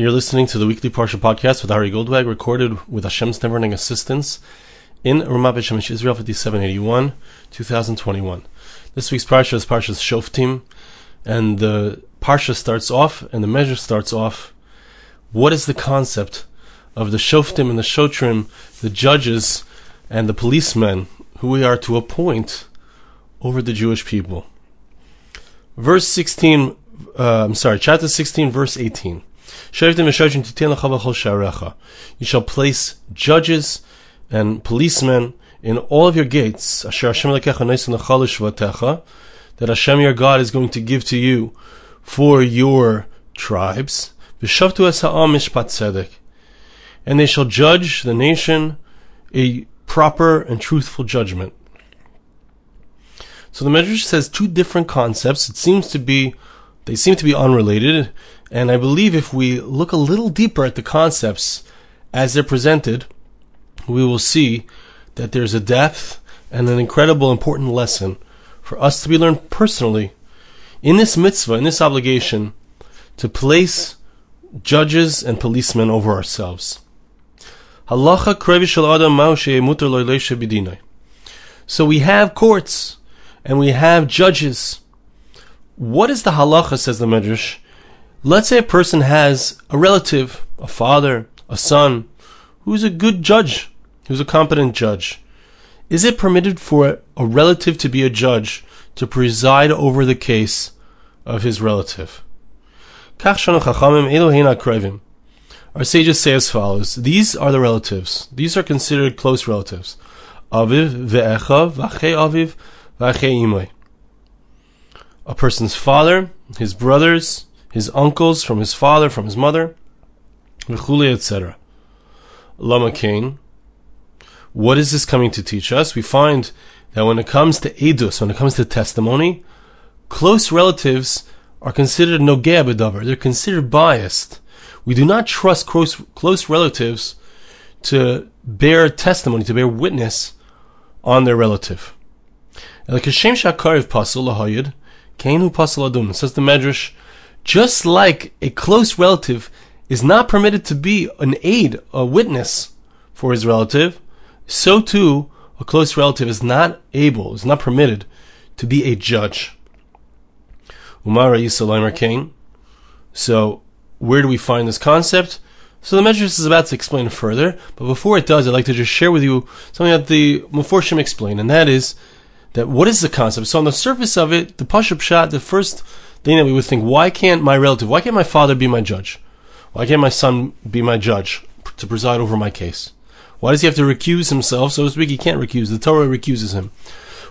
You're listening to the weekly Parsha podcast with Ari Goldwag, recorded with Hashem's never-ending assistance in Ramat Shemesh Israel 5781, 2021. This week's Parsha is Parsha's Shoftim, and the Parsha starts off, and the measure starts off. What is the concept of the Shoftim and the Shotrim, the judges and the policemen who we are to appoint over the Jewish people? Verse 16, uh, I'm sorry, chapter 16, verse 18. You shall place judges and policemen in all of your gates. That Hashem your God is going to give to you for your tribes. And they shall judge the nation a proper and truthful judgment. So the Medrash says two different concepts. It seems to be, they seem to be unrelated. And I believe if we look a little deeper at the concepts as they're presented, we will see that there's a depth and an incredible important lesson for us to be learned personally in this mitzvah, in this obligation, to place judges and policemen over ourselves. So we have courts and we have judges. What is the halacha, says the Medrash, Let's say a person has a relative, a father, a son, who's a good judge, who's a competent judge. Is it permitted for a relative to be a judge to preside over the case of his relative? Our sages say as follows These are the relatives. These are considered close relatives. Aviv ve'echa v'achei aviv v'achei imay. A person's father, his brothers, his uncles, from his father, from his mother, etc. Lama Kain. What is this coming to teach us? We find that when it comes to edus, when it comes to testimony, close relatives are considered nogea bedavar. They're considered biased. We do not trust close, close relatives to bear testimony, to bear witness on their relative. Says the Medrash, just like a close relative is not permitted to be an aid, a witness for his relative, so too a close relative is not able, is not permitted to be a judge. Umar Yisalaim king. So, where do we find this concept? So the Medrash is about to explain further, but before it does, I'd like to just share with you something that the Meforshim explain, and that is that what is the concept? So on the surface of it, the Pashup shot, the first thing that we would think, why can't my relative, why can't my father be my judge? Why can't my son be my judge to preside over my case? Why does he have to recuse himself, so to speak? He can't recuse. The Torah recuses him.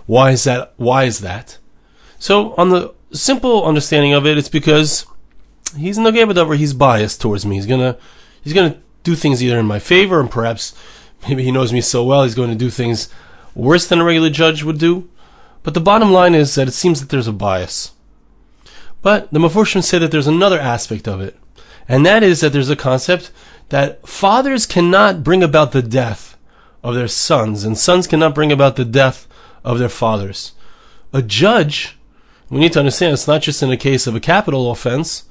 Why is that? Why is that? So, on the simple understanding of it, it's because he's the Gabadavar, he's biased towards me. He's gonna, he's gonna do things either in my favor, and perhaps maybe he knows me so well, he's going to do things worse than a regular judge would do. But the bottom line is that it seems that there's a bias. But the Meforshim say that there's another aspect of it, and that is that there's a concept that fathers cannot bring about the death of their sons, and sons cannot bring about the death of their fathers. A judge, we need to understand, it's not just in a case of a capital offense,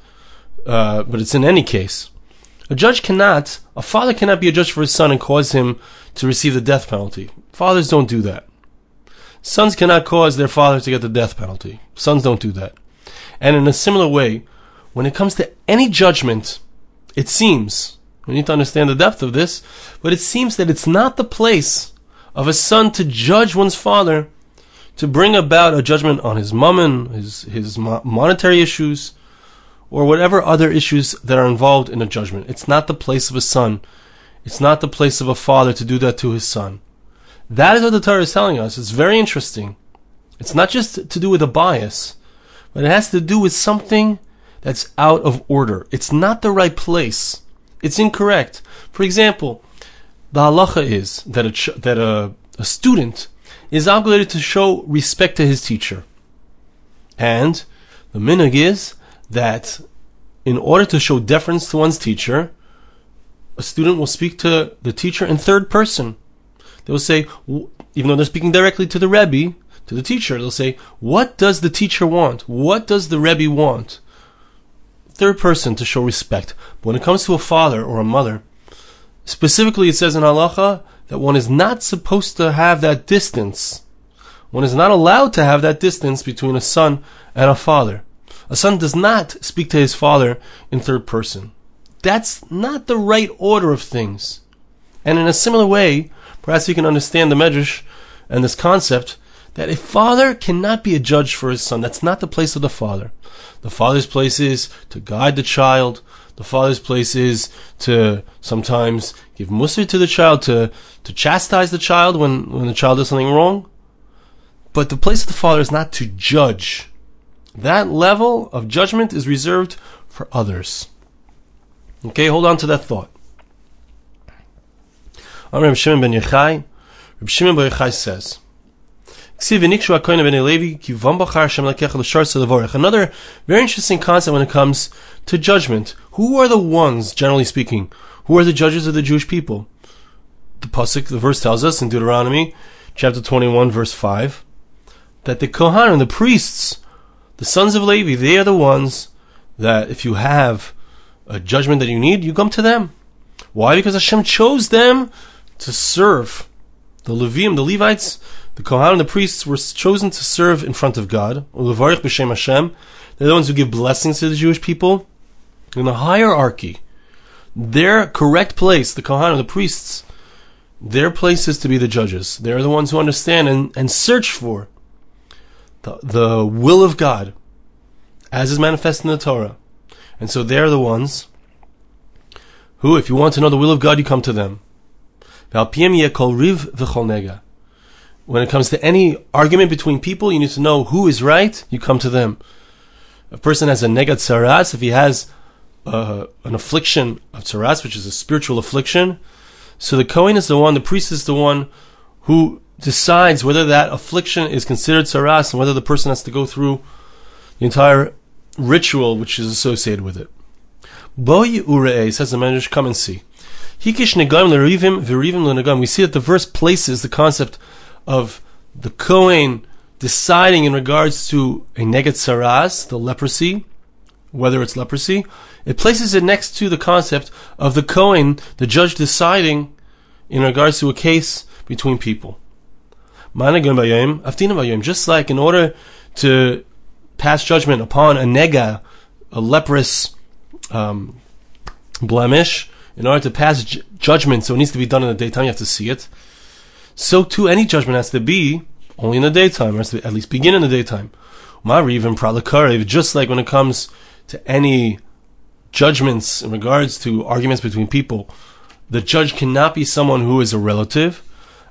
uh, but it's in any case. A judge cannot, a father cannot be a judge for his son and cause him to receive the death penalty. Fathers don't do that. Sons cannot cause their father to get the death penalty. Sons don't do that. And in a similar way, when it comes to any judgment, it seems, we need to understand the depth of this, but it seems that it's not the place of a son to judge one's father to bring about a judgment on his mammon, his, his monetary issues, or whatever other issues that are involved in a judgment. It's not the place of a son. It's not the place of a father to do that to his son. That is what the Torah is telling us. It's very interesting. It's not just to do with a bias but it has to do with something that's out of order. It's not the right place. It's incorrect. For example, the halacha is that a, that a, a student is obligated to show respect to his teacher. And the minhag is that in order to show deference to one's teacher, a student will speak to the teacher in third person. They will say, even though they're speaking directly to the Rebbe, to the teacher. They'll say, What does the teacher want? What does the Rebbe want? third person to show respect. But when it comes to a father or a mother, specifically it says in halacha that one is not supposed to have that distance. One is not allowed to have that distance between a son and a father. A son does not speak to his father in third person. That's not the right order of things. And in a similar way, perhaps you can understand the medrash and this concept that a father cannot be a judge for his son. That's not the place of the father. The father's place is to guide the child. The father's place is to sometimes give mussar to the child, to, to chastise the child when, when the child does something wrong. But the place of the father is not to judge. That level of judgment is reserved for others. Okay, hold on to that thought. Reb Shimon ben Yochai, Reb Shimon ben Yochai says, Another very interesting concept when it comes to judgment. Who are the ones, generally speaking, who are the judges of the Jewish people? The pasuk, the verse tells us in Deuteronomy, chapter twenty-one, verse five, that the Kohanim, the priests, the sons of Levi, they are the ones that if you have a judgment that you need, you come to them. Why? Because Hashem chose them to serve. The Levim, the Levites, the Kohanim, the priests were chosen to serve in front of God. They're the ones who give blessings to the Jewish people. In the hierarchy, their correct place, the Kohanim, the priests, their place is to be the judges. They're the ones who understand and, and search for the, the will of God as is manifest in the Torah. And so they're the ones who, if you want to know the will of God, you come to them. When it comes to any argument between people, you need to know who is right, you come to them. A person has a negat saras, if he has uh, an affliction of saras, which is a spiritual affliction, so the Kohen is the one, the priest is the one who decides whether that affliction is considered saras and whether the person has to go through the entire ritual which is associated with it. Boy Urei says the Medrash, come and see. Hikish negam lerivim v'rivim lenegam. We see that the verse places the concept of the Kohen deciding in regards to a negat saras, the leprosy, whether it's leprosy. It places it next to the concept of the Kohen, the judge deciding in regards to a case between people. Just like in order to pass judgment upon a nega, a leprous um, blemish, in order to pass j- judgment, so it needs to be done in the daytime, you have to see it. So too, any judgment has to be only in the daytime, or at least begin in the daytime. even pralakarev, just like when it comes to any judgments in regards to arguments between people, the judge cannot be someone who is a relative.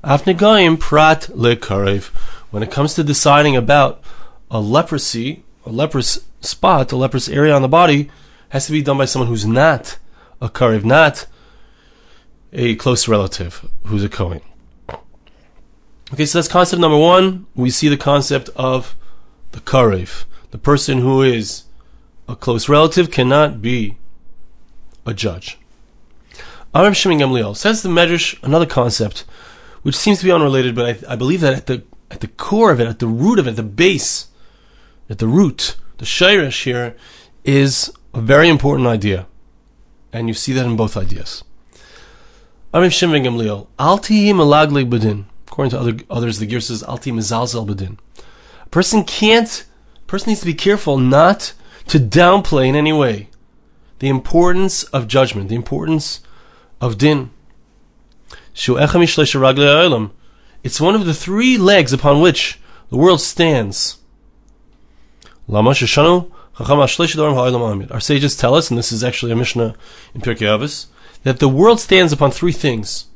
Afnegayim prat lekarev. When it comes to deciding about a leprosy, a leprous spot, a leprous area on the body, has to be done by someone who's not a karev, not a close relative who's a Kohen. Okay, so that's concept number one. We see the concept of the karev. The person who is a close relative cannot be a judge. Aram Shimon Gamliel says the Medrash another concept, which seems to be unrelated, but I, I believe that at the at the core of it, at the root of it, the base at the root, the shayrish here, is a very important idea. And you see that in both ideas. Amim Shimon Gamliel, Alti Malagle Badin. According to other, others, the gear says Alti Mizalzel Badin. A person can't, person needs to be careful not to downplay in any way the importance of judgment, the importance of din. It's one of the three legs upon which the world stands. Our sages tell us, and this is actually a Mishnah in Pirkei Avos, that the world stands upon three things.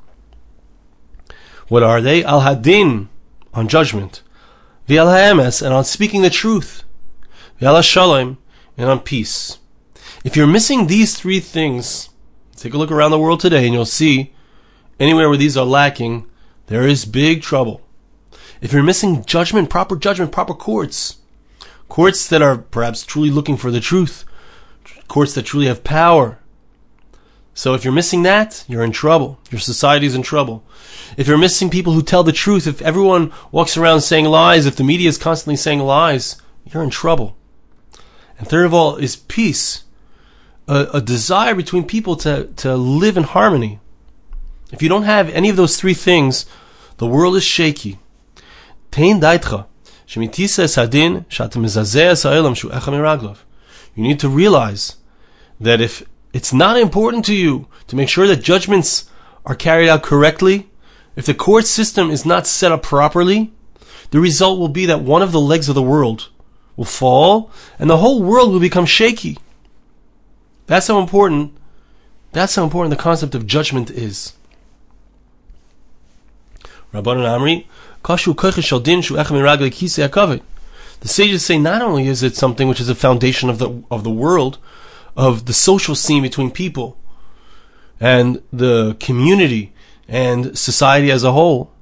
What are they? Al Hadin, on judgment. V'al Ha'emes, and on speaking the truth. V'al Shalom, and on peace. If you're missing these three things, take a look around the world today and you'll see anywhere where these are lacking, there is big trouble. If you're missing judgment, proper judgment, proper courts, Courts that are perhaps truly looking for the truth. Courts that truly have power. So if you're missing that, you're in trouble. Your society's in trouble. If you're missing people who tell the truth, if everyone walks around saying lies, if the media is constantly saying lies, you're in trouble. And third of all is peace. a, a desire between people to, to live in harmony. If you don't have any of those three things, the world is shaky. Daitcha. You need to realize that if it's not important to you to make sure that judgments are carried out correctly, if the court system is not set up properly, the result will be that one of the legs of the world will fall and the whole world will become shaky. That's how important that's how important the concept of judgment is. Amri, The sages say not only is it something which is a foundation of the of the world, of the social scene between people and the community and society as a whole,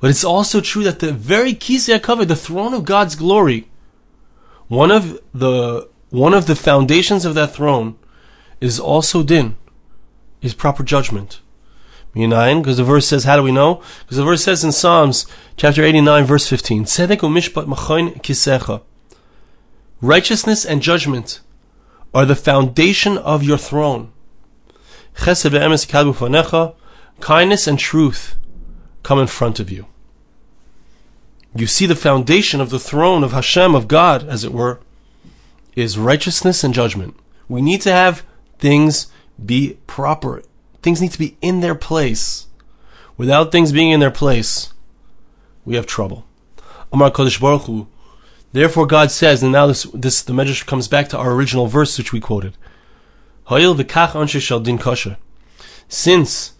but it's also true that the very Kisei HaKavod, the throne of God's glory, one of the one of the foundations of that throne is also din, is proper judgment. Because the verse says, how do we know? Because the verse says in Psalms chapter 89, verse 15, kisecha. Righteousness and judgment are the foundation of your throne. Kindness and truth come in front of you. You see the foundation of the throne of Hashem, of God, as it were, is righteousness and judgment. We need to have things be proper. Things need to be in their place. Without things being in their place, we have trouble. Amar Kodesh Baruch Hu. Therefore, God says, and now this, this the Medrash comes back to our original verse which we quoted. Since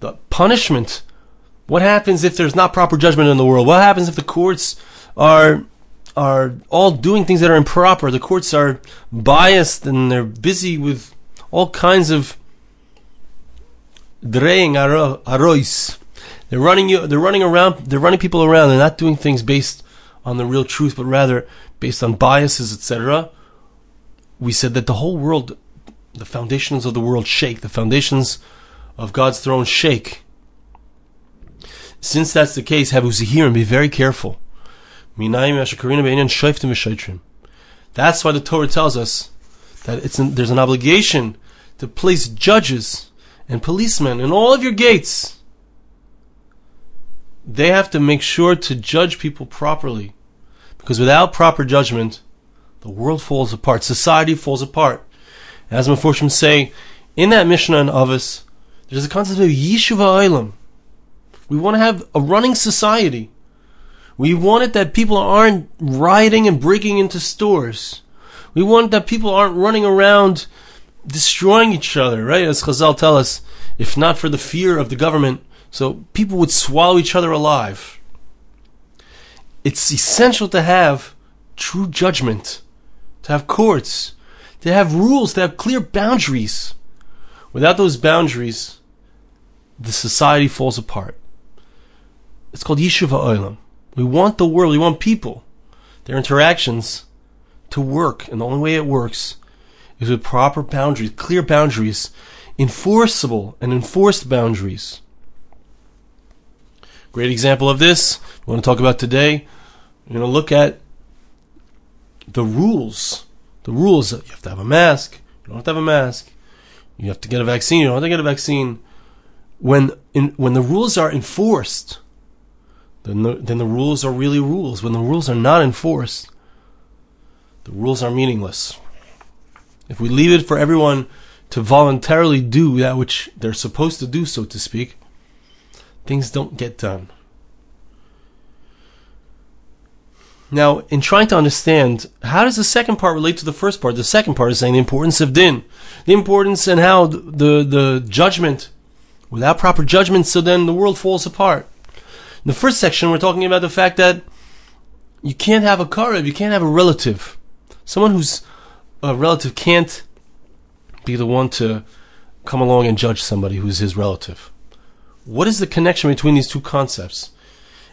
the punishment, what happens if there's not proper judgment in the world? What happens if the courts are are all doing things that are improper? The courts are biased and they're busy with all kinds of dreying arois. They're running you. They're running around. They're running people around. They're not doing things based on the real truth, but rather based on biases, etc. We said that the whole world, the foundations of the world shake. The foundations of God's throne shake. Since that's the case, have uzihir and be very careful. That's why the Torah tells us that it's an, there's an obligation to place judges and policemen in all of your gates. They have to make sure to judge people properly. Because without proper judgment, the world falls apart, society falls apart. As my Meforshim say, in that Mishnah and Avos, there's a concept of Yishuv Ha'olam. We want to have a running society. We want it that people aren't rioting and breaking into stores. We want that people aren't running around destroying each other, right? As Chazal tell us, if not for the fear of the government, so people would swallow each other alive. It's essential to have true judgment, to have courts, to have rules, to have clear boundaries. Without those boundaries, the society falls apart. It's called Yishuv Ha'olam. We want the world, we want people, their interactions to work, and the only way it works is with proper boundaries, clear boundaries, enforceable and enforced boundaries. Great example of this, we want to talk about today. We're going to look at the rules. The rules that you have to have a mask, you don't have to have a mask, you have to get a vaccine, you don't have to get a vaccine. When, in, when the rules are enforced, then the, then the rules are really rules. When the rules are not enforced, the rules are meaningless. If we leave it for everyone to voluntarily do that which they're supposed to do, so to speak, things don't get done. Now, in trying to understand, how does the second part relate to the first part? The second part is saying the importance of din, the importance and how the, the judgment, without proper judgment, so then the world falls apart. In the first section, we're talking about the fact that you can't have a karev, you can't have a relative, someone who's a relative can't be the one to come along and judge somebody who's his relative. What is the connection between these two concepts?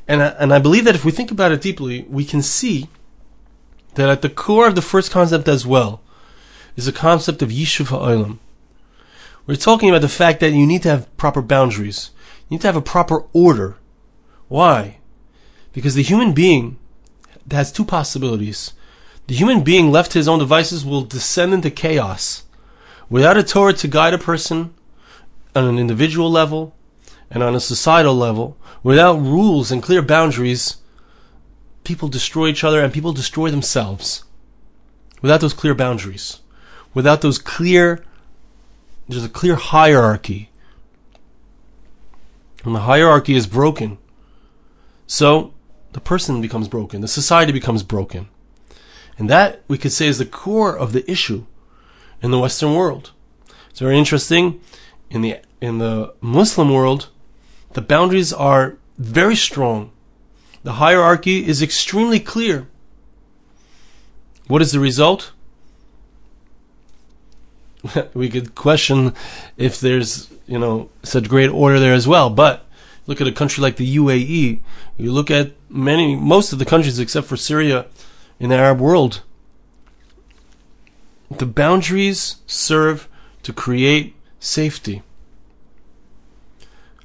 And I, and I believe that if we think about it deeply, we can see that at the core of the first concept as well is the concept of Yishuv Ha'olam. We're talking about the fact that you need to have proper boundaries. You need to have a proper order. Why? Because the human being has two possibilities the human being left to his own devices will descend into chaos. Without a Torah to guide a person on an individual level and on a societal level, without rules and clear boundaries, people destroy each other and people destroy themselves. Without those clear boundaries, without those clear, there's a clear hierarchy. And the hierarchy is broken. So, the person becomes broken, the society becomes broken. And that, we could say, is the core of the issue in the Western world. It's very interesting. In the, in the Muslim world, the boundaries are very strong. The hierarchy is extremely clear. What is the result? we could question if there's, you know, such great order there as well. But look at a country like the UAE. You look at many, most of the countries except for Syria in the Arab world. The boundaries serve to create safety.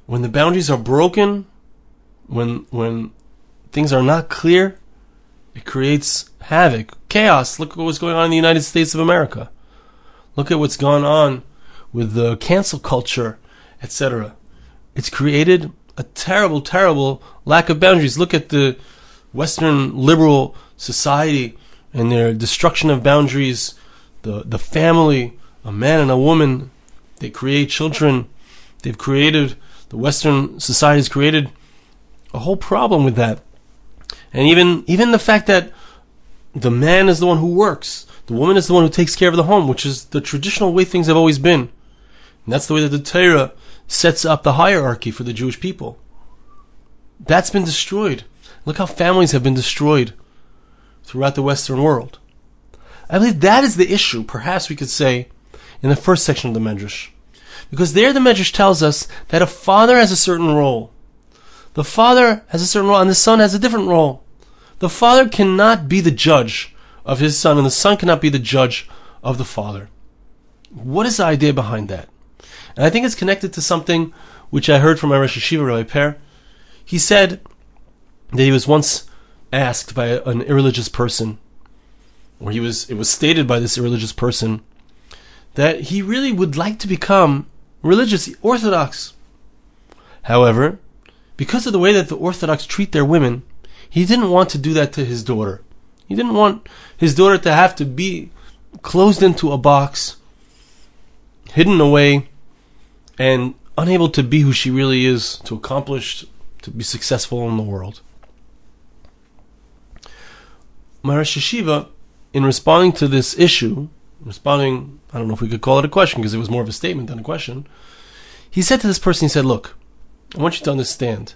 When the boundaries are broken, when when things are not clear, it creates havoc, chaos. Look at what's going on in the United States of America. Look at what's gone on with the cancel culture, etc. It's created a terrible, terrible lack of boundaries. Look at the Western liberal society and their destruction of boundaries, the, the family, a man and a woman, they create children. They've created, the Western society has created a whole problem with that. And even, even the fact that the man is the one who works, the woman is the one who takes care of the home, which is the traditional way things have always been. And that's the way that the Torah sets up the hierarchy for the Jewish people. That's been destroyed. Look how families have been destroyed throughout the Western world. I believe that is the issue, perhaps we could say, in the first section of the Medrash. Because there the Medrash tells us that a father has a certain role. The father has a certain role and the son has a different role. The father cannot be the judge of his son and the son cannot be the judge of the father. What is the idea behind that? And I think it's connected to something which I heard from my Rosh Yeshiva, Rabbi. He said that he was once asked by an irreligious person, or he was, it was stated by this irreligious person, that he really would like to become religious, Orthodox. However, because of the way that the Orthodox treat their women, he didn't want to do that to his daughter. He didn't want his daughter to have to be closed into a box, hidden away, and unable to be who she really is, to accomplish, to be successful in the world. My Rosh Yeshiva, in responding to this issue, responding, I don't know if we could call it a question because it was more of a statement than a question, he said to this person, he said, Look, I want you to understand.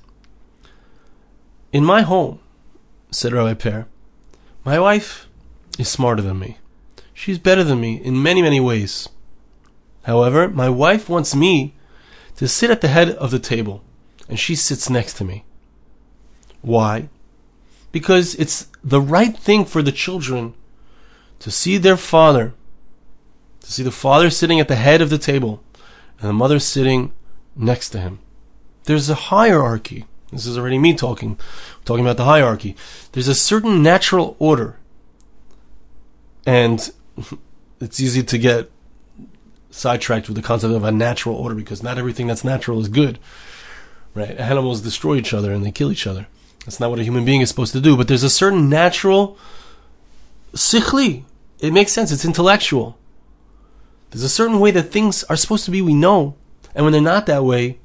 In my home, said Rabbi Per, my wife is smarter than me. She's better than me in many, many ways. However, my wife wants me to sit at the head of the table, and she sits next to me. Why? Because it's the right thing for the children to see their father, to see the father sitting at the head of the table, and the mother sitting next to him. There's a hierarchy. This is already me talking, talking about the hierarchy. There's a certain natural order. And it's easy to get sidetracked with the concept of a natural order because not everything that's natural is good. Right? Animals destroy each other and they kill each other. That's not what a human being is supposed to do. But there's a certain natural sikhli. It makes sense. It's intellectual. There's a certain way that things are supposed to be, we know. And when they're not that way,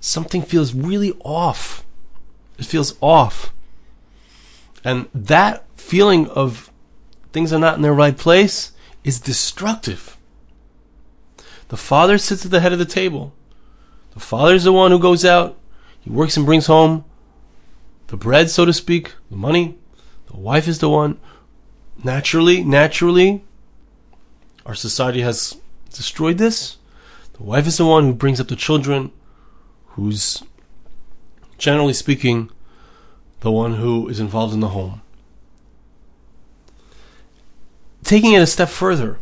something feels really off. It feels off. And that feeling of things are not in their right place is destructive. The father sits at the head of the table. The father is the one who goes out, he works and brings home the bread, so to speak, the money. The wife is the one. Naturally, naturally, our society has destroyed this. The wife is the one who brings up the children, who's generally speaking the one who is involved in the home. Taking it a step further,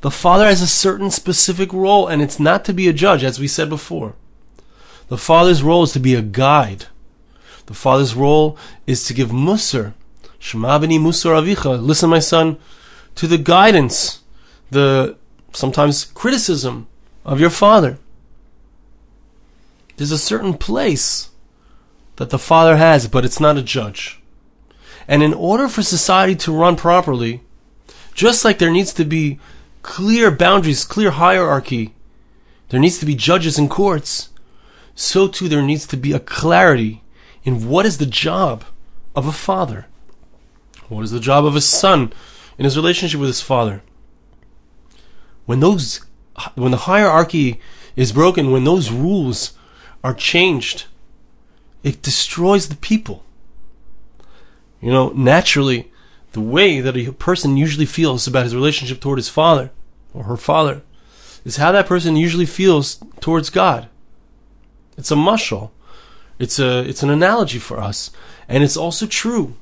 the father has a certain specific role, and it's not to be a judge, as we said before. The father's role is to be a guide. The father's role is to give musar. Shema b'ni musar avicha. Listen, my son, to the guidance, the sometimes criticism of your father. There's a certain place that the father has, but it's not a judge. And in order for society to run properly, just like there needs to be clear boundaries, clear hierarchy, there needs to be judges and courts, so too there needs to be a clarity in what is the job of a father. What is the job of a son in his relationship with his father? When those when the hierarchy is broken, when those rules are changed, it destroys the people. You know, naturally, the way that a person usually feels about his relationship toward his father or her father is how that person usually feels towards God. It's a mushal. It's a it's an analogy for us, and it's also true.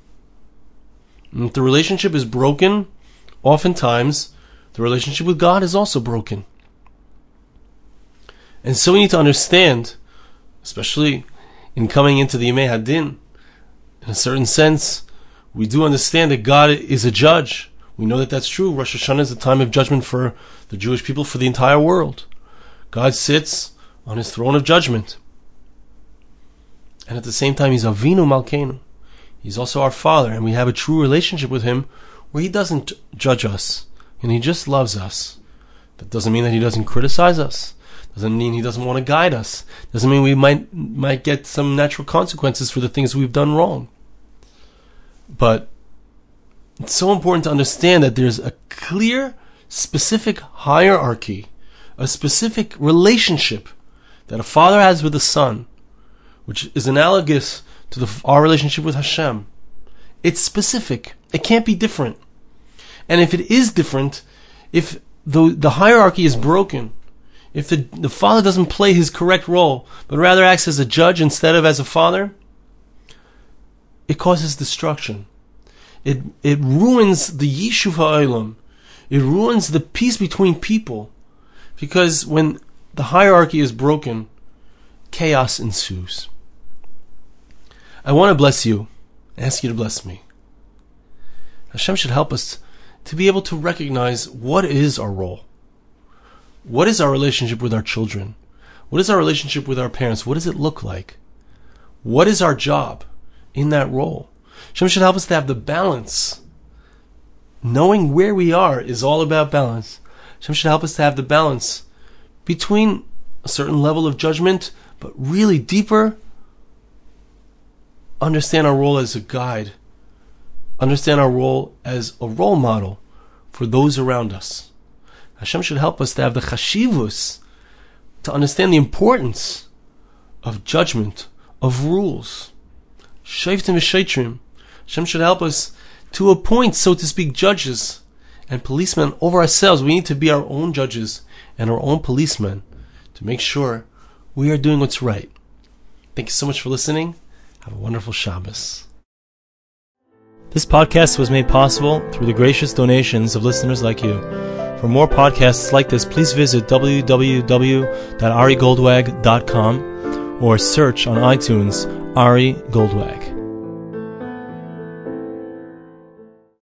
And if the relationship is broken, oftentimes the relationship with God is also broken. And so we need to understand, especially in coming into the Yemei Hadin, in a certain sense, we do understand that God is a judge. We know that that's true. Rosh Hashanah is a time of judgment for the Jewish people, for the entire world. God sits on his throne of judgment. And at the same time, he's Avinu Malkeinu. He's also our Father, and we have a true relationship with him where he doesn't judge us, and he just loves us. That doesn't mean that he doesn't criticize us. Doesn't mean he doesn't want to guide us. Doesn't mean we might might get some natural consequences for the things we've done wrong. But it's so important to understand that there's a clear, specific hierarchy, a specific relationship that a father has with a son which is analogous to the, our relationship with Hashem. It's specific. It can't be different. And if it is different, if the, the hierarchy is broken, if the, the father doesn't play his correct role, but rather acts as a judge instead of as a father, it causes destruction. It, it ruins the Yishuv Ha'olam. It ruins the peace between people. Because when the hierarchy is broken, chaos ensues. I want to bless you, I ask you to bless me. Hashem should help us to be able to recognize what is our role. What is our relationship with our children? What is our relationship with our parents? What does it look like? What is our job in that role? Hashem should help us to have the balance. Knowing where we are is all about balance. Hashem should help us to have the balance between a certain level of judgment, but really deeper understand our role as a guide, understand our role as a role model for those around us. Hashem should help us to have the chashivus, to understand the importance of judgment, of rules. Shayftim v'shaytrim. Hashem should help us to appoint, so to speak, judges and policemen over ourselves. We need to be our own judges and our own policemen to make sure we are doing what's right. Thank you so much for listening. Have a wonderful Shabbos. This podcast was made possible through the gracious donations of listeners like you. For more podcasts like this, please visit www.arigoldwag.com or search on iTunes Ari Goldwag.